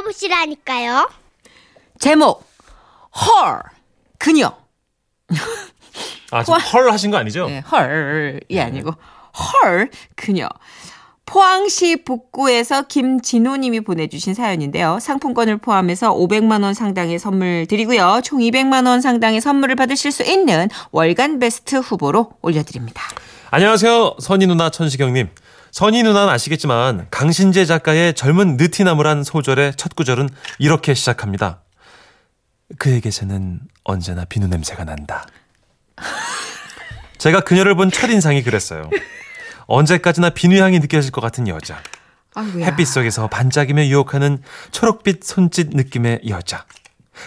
들어보시라니까요. 제목 헐 그녀 아, 지금 헐 하신 거 아니죠? 네, 헐이 아니고 헐 그녀 포항시 북구에서 김진호님이 보내주신 사연인데요. 상품권을 포함해서 500만 원 상당의 선물 드리고요. 총 200만 원 상당의 선물을 받으실 수 있는 월간 베스트 후보로 올려드립니다. 안녕하세요. 선희 누나 천시경님. 선희 누나는 아시겠지만 강신재 작가의 젊은 느티나무란 소절의 첫 구절은 이렇게 시작합니다. 그에게서는 언제나 비누 냄새가 난다. 제가 그녀를 본 첫인상이 그랬어요. 언제까지나 비누향이 느껴질 것 같은 여자. 아이고야. 햇빛 속에서 반짝이며 유혹하는 초록빛 손짓 느낌의 여자.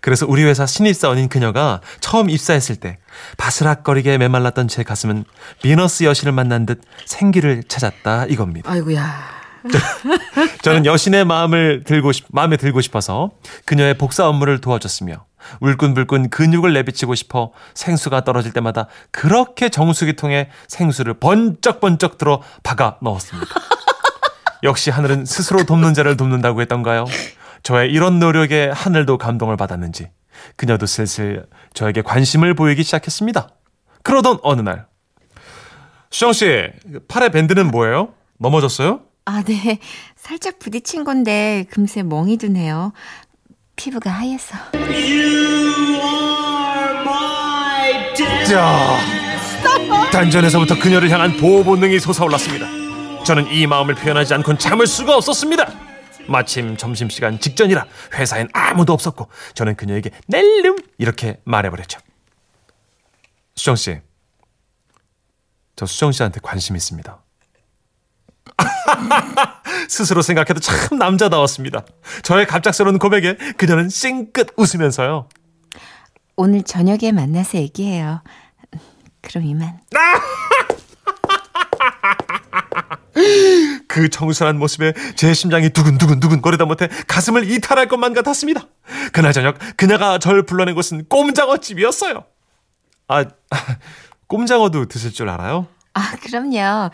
그래서 우리 회사 신입사원인 그녀가 처음 입사했을 때 바스락거리게 메말랐던 제 가슴은 비너스 여신을 만난 듯 생기를 찾았다 이겁니다. 아이고야. 저는 여신의 마음을 들고 싶, 마음에 들고 싶어서 그녀의 복사 업무를 도와줬으며 울끈불끈 근육을 내비치고 싶어 생수가 떨어질 때마다 그렇게 정수기 통에 생수를 번쩍번쩍 들어 박아 넣었습니다. 역시 하늘은 스스로 돕는 자를 돕는다고 했던가요? 저의 이런 노력에 하늘도 감동을 받았는지 그녀도 슬슬 저에게 관심을 보이기 시작했습니다. 그러던 어느 날 수정 씨 팔의 밴드는 뭐예요? 넘어졌어요? 아, 네. 살짝 부딪힌 건데 금세 멍이 드네요. 피부가 하얘서. 자, 단전에서부터 그녀를 향한 보호 본능이 솟아올랐습니다. 저는 이 마음을 표현하지 않고는 참을 수가 없었습니다. 마침 점심시간 직전이라 회사엔 아무도 없었고 저는 그녀에게 낼름 이렇게 말해버렸죠. 수정 씨, 저 수정 씨한테 관심 있습니다. 스스로 생각해도 참 남자다웠습니다. 저의 갑작스러운 고백에 그녀는 싱긋 웃으면서요. 오늘 저녁에 만나서 얘기해요. 그럼 이만. 그 청순한 모습에 제 심장이 두근두근두근 거리다 못해 가슴을 이탈할 것만 같았습니다. 그날 저녁 그녀가 절 불러낸 곳은 꼼장어집이었어요. 아, 꼼장어도 드실 줄 알아요? 아, 그럼요.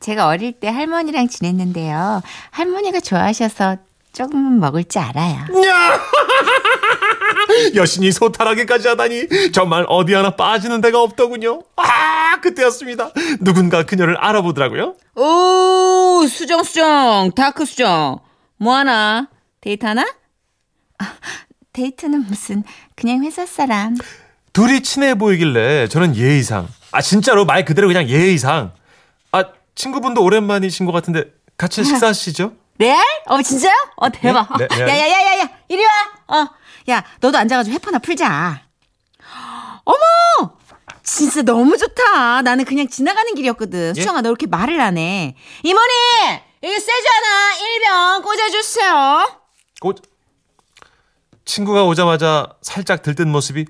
제가 어릴 때 할머니랑 지냈는데요. 할머니가 좋아하셔서 조금은 먹을 줄 알아요. 여신이 소탈하게까지 하다니 정말 어디 하나 빠지는 데가 없더군요. 아, 그때였습니다. 누군가 그녀를 알아보더라고요. 오, 수정, 수정, dark 수정. 뭐 하나? 데이트 하나? 아, 데이트는 무슨, 그냥 회사 사람. 둘이 친해 보이길래 저는 예의상, 아 진짜로 말 그대로 그냥 예의상, 아 친구분도 오랜만이신 것 같은데 같이 식사하시죠? 레알? 어, 진짜요? 어, 대박. 네, 네, 야, 야, 야, 야, 야, 이리 와. 어, 야, 너도 앉아가지고 회포나 풀자. 어머! 진짜 너무 좋다. 나는 그냥 지나가는 길이었거든. 예? 수정아, 너 이렇게 말을 안 해. 이모님! 이거 세잖아. 1병 꽂아주세요. 오, 친구가 오자마자 살짝 들뜬 모습이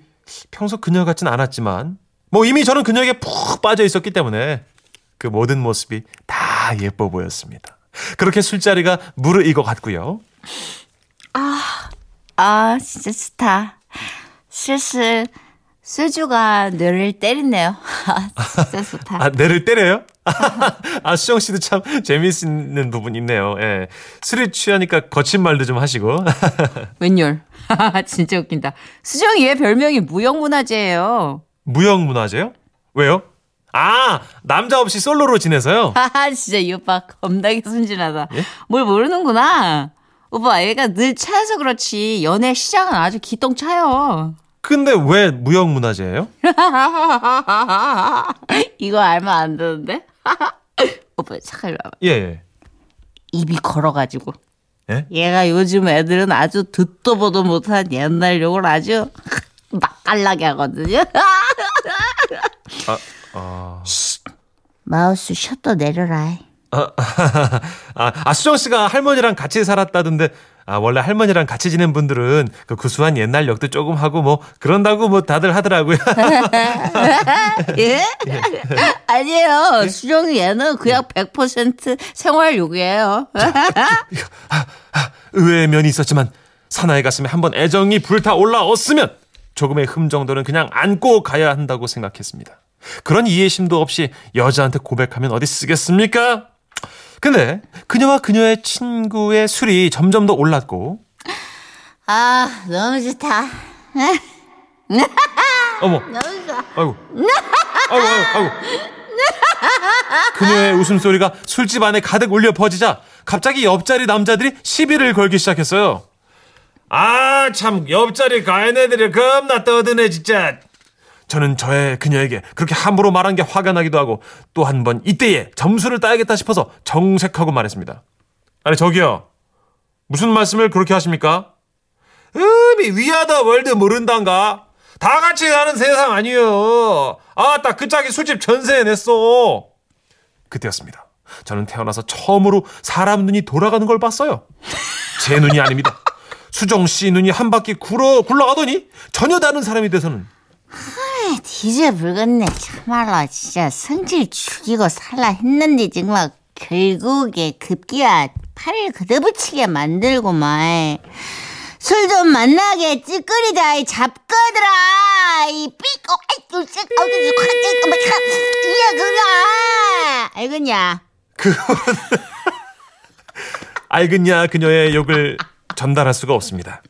평소 그녀 같진 않았지만 뭐 이미 저는 그녀에게 푹 빠져 있었기 때문에 그 모든 모습이 다 예뻐 보였습니다. 그렇게 술자리가 무르익어 갔고요. 아, 진짜 좋다. 슬슬 수주가 뇌를 때리네요. 아, 진짜 좋다. 아, 내를 때려요? 아, 수정 씨도 참 재미있는 부분 있네요. 예. 술이 취하니까 거친 말도 좀 하시고. 웬열. 진짜 웃긴다. 수정이 왜 별명이 무형문화재예요? 무형문화재요? 왜요? 아, 남자 없이 솔로로 지내서요? 아, 진짜 이 오빠 겁나게 순진하다. 예? 뭘 모르는구나. 오빠 애가 늘 차여서 그렇지 연애 시작은 아주 기똥차요. 근데 왜 무형문화재예요? 이거 알면 안 되는데? 오빠 잠깐 와봐. 예, 예. 입이 걸어가지고. 예? 얘가 요즘 애들은 아주 듣도 보도 못한 옛날 욕을 아주 맛깔나게 하거든요. 아, 아. 마우스 셔터 내려라. 아, 아, 아, 수정 씨가 할머니랑 같이 살았다던데, 아, 원래 할머니랑 같이 지낸 분들은 그 구수한 옛날 욕도 조금 하고 뭐, 그런다고 뭐 다들 하더라고요. 예? 아니에요. 수정이 얘는 그냥 100% 생활욕이에요. 의외의 면이 있었지만, 사나이 가슴에 한번 애정이 불타 올라왔으면, 조금의 흠 정도는 그냥 안고 가야 한다고 생각했습니다. 그런 이해심도 없이 여자한테 고백하면 어디 쓰겠습니까? 근데 그녀와 그녀의 친구의 술이 점점 더 올랐고 아, 너무 좋다. 어머, 너무 좋아. 아이고, 아이고, 아이고, 아이고. 그녀의 웃음소리가 술집 안에 가득 울려 퍼지자 갑자기 옆자리 남자들이 시비를 걸기 시작했어요. 아, 참, 옆자리 가인 애들이 겁나 떠드네, 진짜. 저는 저의 그녀에게 그렇게 함부로 말한 게 화가 나기도 하고 또 한 번 이때에 점수를 따야겠다 싶어서 정색하고 말했습니다. 아니, 저기요. 무슨 말씀을 그렇게 하십니까? 음이 위아더 월드 모른단가? 다 같이 사는 세상 아니요. 아, 딱 그 짝이 술집 전세에 냈어. 그때였습니다. 저는 태어나서 처음으로 사람 눈이 돌아가는 걸 봤어요. 제 눈이 아닙니다. 수정 씨 눈이 한 바퀴 굴러, 굴러가더니 전혀 다른 사람이 돼서는 뒤져불겠네. 참말로 진짜 성질 죽이고 살라 했는데 정말 결국에 급기야 팔을 걷어붙이게 만들고만. 술좀 만나게 찌끄리자 이 잡거들아. 이 삐꼬 아이 씩 어디 이야 그거 알겠냐? 알겠냐 그녀의 욕을 전달할 수가 없습니다.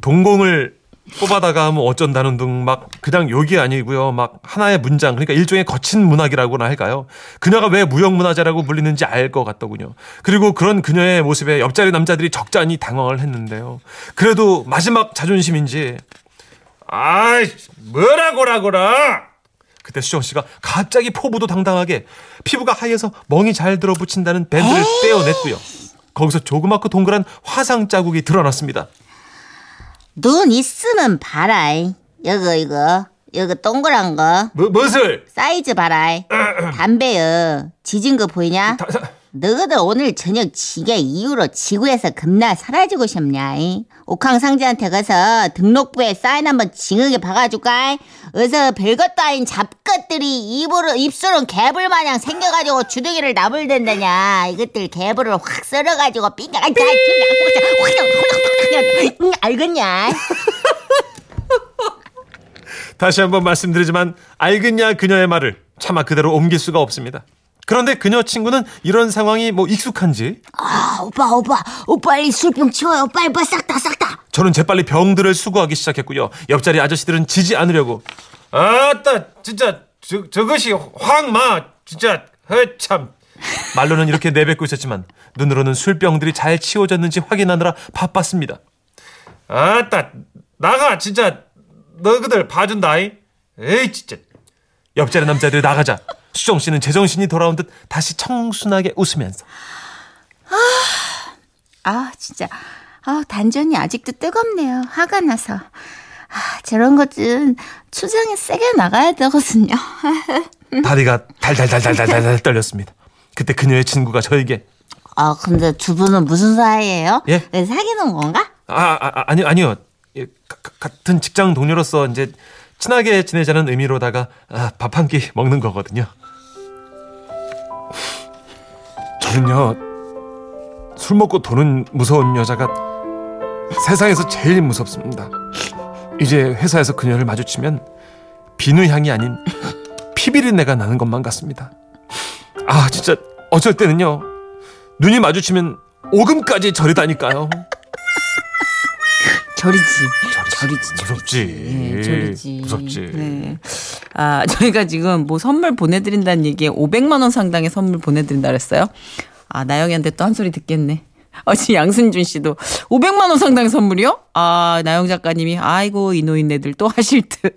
동공을 뽑아다가 하면 어쩐다는 등 막 그냥 욕이 아니고요. 막 하나의 문장 그러니까 일종의 거친 문학이라고나 할까요? 그녀가 왜 무형문화재라고 불리는지 알 것 같더군요. 그리고 그런 그녀의 모습에 옆자리 남자들이 적잖이 당황을 했는데요. 그래도 마지막 자존심인지 아이 뭐라고라고라 그때 수정 씨가 갑자기 포부도 당당하게 피부가 하얘서 멍이 잘 들어붙인다는 밴드를 떼어냈고요. 거기서 조그맣고 동그란 화상 자국이 드러났습니다. 눈 있으면 봐라 이거 이거 이거 동그란 거. 뭐, 무엇을? 사이즈 봐라 담배요. 지진 거 보이냐? 다- 다- 너희들 오늘 저녁 지게 이후로 지구에서 겁나 사라지고 싶냐? 이? 옥황 상제한테 가서 등록부에 사인 한번 징하게 박아줄까? 어서 별것도 아닌 잡것들이 입으로 입술은 개불 마냥 생겨가지고 주둥이를 나불댄다냐? 이것들 개불을 확 썰어가지고 삥가 알겠냐? 다시 한번 말씀드리지만 알겠냐 그녀의 말을 차마 그대로 옮길 수가 없습니다. 그런데 그녀 친구는 이런 상황이 뭐 익숙한지? 아 오빠 오빠. 오빠 빨리 술병 치워요. 빨리 빨리 싹다 싹다. 저는 재빨리 병들을 수거하기 시작했고요. 옆자리 아저씨들은 지지 않으려고. 아따 진짜 저, 저것이 황마. 진짜 허참. 말로는 이렇게 내뱉고 있었지만 눈으로는 술병들이 잘 치워졌는지 확인하느라 바빴습니다. 아따 나가 진짜. 너희들 봐준다이 에이 진짜. 옆자리 남자들이 나가자 수정 씨는 제정신이 돌아온 듯 다시 청순하게 웃으면서 아, 진짜. 아, 단전이 아직도 뜨겁네요. 화가 나서. 아, 저런 것은 추장이 세게 나가야 되거든요. 다리가 달달달달달달 떨렸습니다. 그때 그녀의 친구가 저에게 아, 근데 두 분은 무슨 사이예요? 예? 사귀는 건가? 아, 아, 아 아니요 아니요 예, 가- 가- 같은 직장 동료로서 이제 친하게 지내자는 의미로다가 아, 밥 한 끼 먹는 거거든요. 저는요 술 먹고 도는 무서운 여자가 세상에서 제일 무섭습니다. 이제 회사에서 그녀를 마주치면 비누 향이 아닌 피비린내가 나는 것만 같습니다. 아 진짜 어쩔 때는요 눈이 마주치면 오금까지 저리다니까요. 절이지. 절이지. 무섭지. 네, 절이지. 무섭지. 네. 아, 저희가 지금 뭐 선물 보내드린다는 얘기에 500만 원 상당의 선물 보내드린다 그랬어요. 아, 나영이한테 또 한 소리 듣겠네. 어, 지금 양순준 씨도 500만 원 상당의 선물이요? 아, 나영 작가님이 아이고 이 노인네들 또 하실 듯.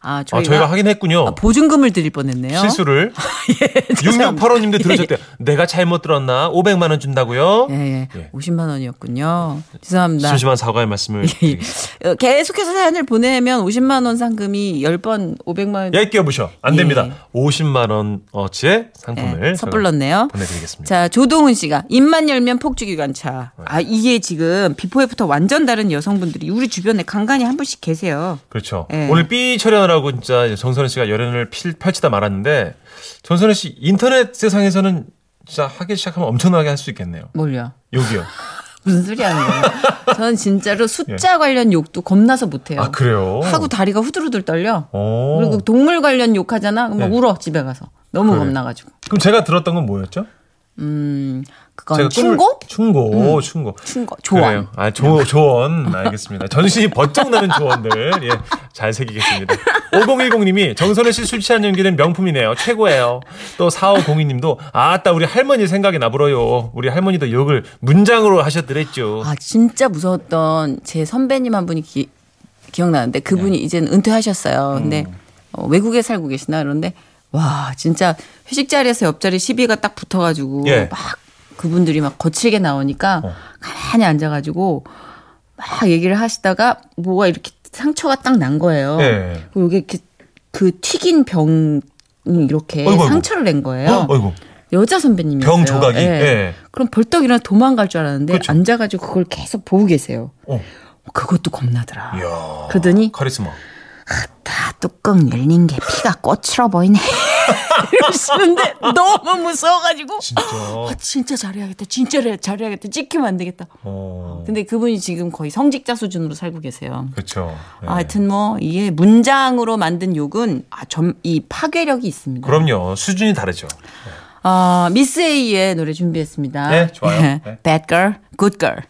아, 아, 저희가, 저희가 하긴 했군요. 아, 보증금을 드릴 뻔했네요. 실수를. 6685님도 들으셨대요. 내가 잘못 들었나? 500만 원 준다고요? 예, 예. 예. 50만 원이었군요. 죄송합니다. 심심한 사과의 말씀을 드리겠습니다. 어, 계속해서 사연을 보내면 50만 원 상금이 10번 500만 원 예, 끼워보셔. 안 예. 됩니다. 50만 원어치의 상품을 네, 선불 넣네요. 보내드리겠습니다. 자, 조동훈 씨가 입만 열면 폭주기관차. 아, 이게 지금 before after 완전 다른 여성분들이 우리 주변에 간간히 한 분씩 계세요. 그렇죠. 예. 오늘 삐 촬영하라고 진짜 이제 정선혜 씨가 열연을 필- 펼치다 말았는데 정선혜 씨 인터넷 세상에서는 진짜 하기 시작하면 엄청나게 할 수 있겠네요. 뭘요? 여기요. 무슨 소리 하는 거예요? 저는 진짜로 숫자 관련 욕도 겁나서 못해요. 예. 아 그래요? 하고 다리가 후들후들 떨려. 오. 그리고 동물 관련 욕하잖아? 막 네. 울어, 집에 가서. 너무 그래. 겁나가지고. 그럼 제가 들었던 건 뭐였죠? 음, 그건 충고? 충고, 충고. 충고. 조언. 그래요. 아, 조, 조언. 알겠습니다. 전신이 번쩍 나는 조언들. 예, 잘 새기겠습니다. 5010님이 정선혜 씨 술 취한 연기는 명품이네요. 최고예요. 또 4502님도 아따, 우리 할머니 생각이 나불어요. 우리 할머니도 욕을 문장으로 하셨더랬죠. 아 진짜 무서웠던 제 선배님 한 분이 기, 기억나는데 그분이 네. 이제는 은퇴하셨어요. 근데 음. 어, 외국에 살고 계시나 그런데 와 진짜 회식 자리에서 옆자리 시비가 딱 붙어가지고 예. 막 그분들이 막 거칠게 나오니까 어. 가만히 앉아가지고 막 얘기를 하시다가 뭐가 이렇게 상처가 딱 난 거예요. 예. 그리고 이렇게 그 튀긴 병이 이렇게 어이구, 어이구. 상처를 낸 거예요. 어. 여자 선배님이었어요. 병 조각이. 예. 그럼 벌떡 일어나 도망갈 줄 알았는데 그쵸. 앉아가지고 그걸 계속 보고 계세요. 어. 그것도 겁나더라. 이야. 그러더니 카리스마. 다 뚜껑 열린 게 피가 꽃으로 보이네. 이러시는데 너무 무서워가지고 진짜. 아, 진짜 잘해야겠다. 진짜 잘해야겠다. 찍히면 안 되겠다. 어. 근데 그분이 지금 거의 성직자 수준으로 살고 계세요. 그렇죠. 예. 아, 하여튼 뭐 이게 문장으로 만든 욕은 아, 점, 이 파괴력이 있습니다. 그럼요. 수준이 다르죠. 아, 미스 A의 노래 준비했습니다. 네, 좋아요. 네. Bad girl, good girl.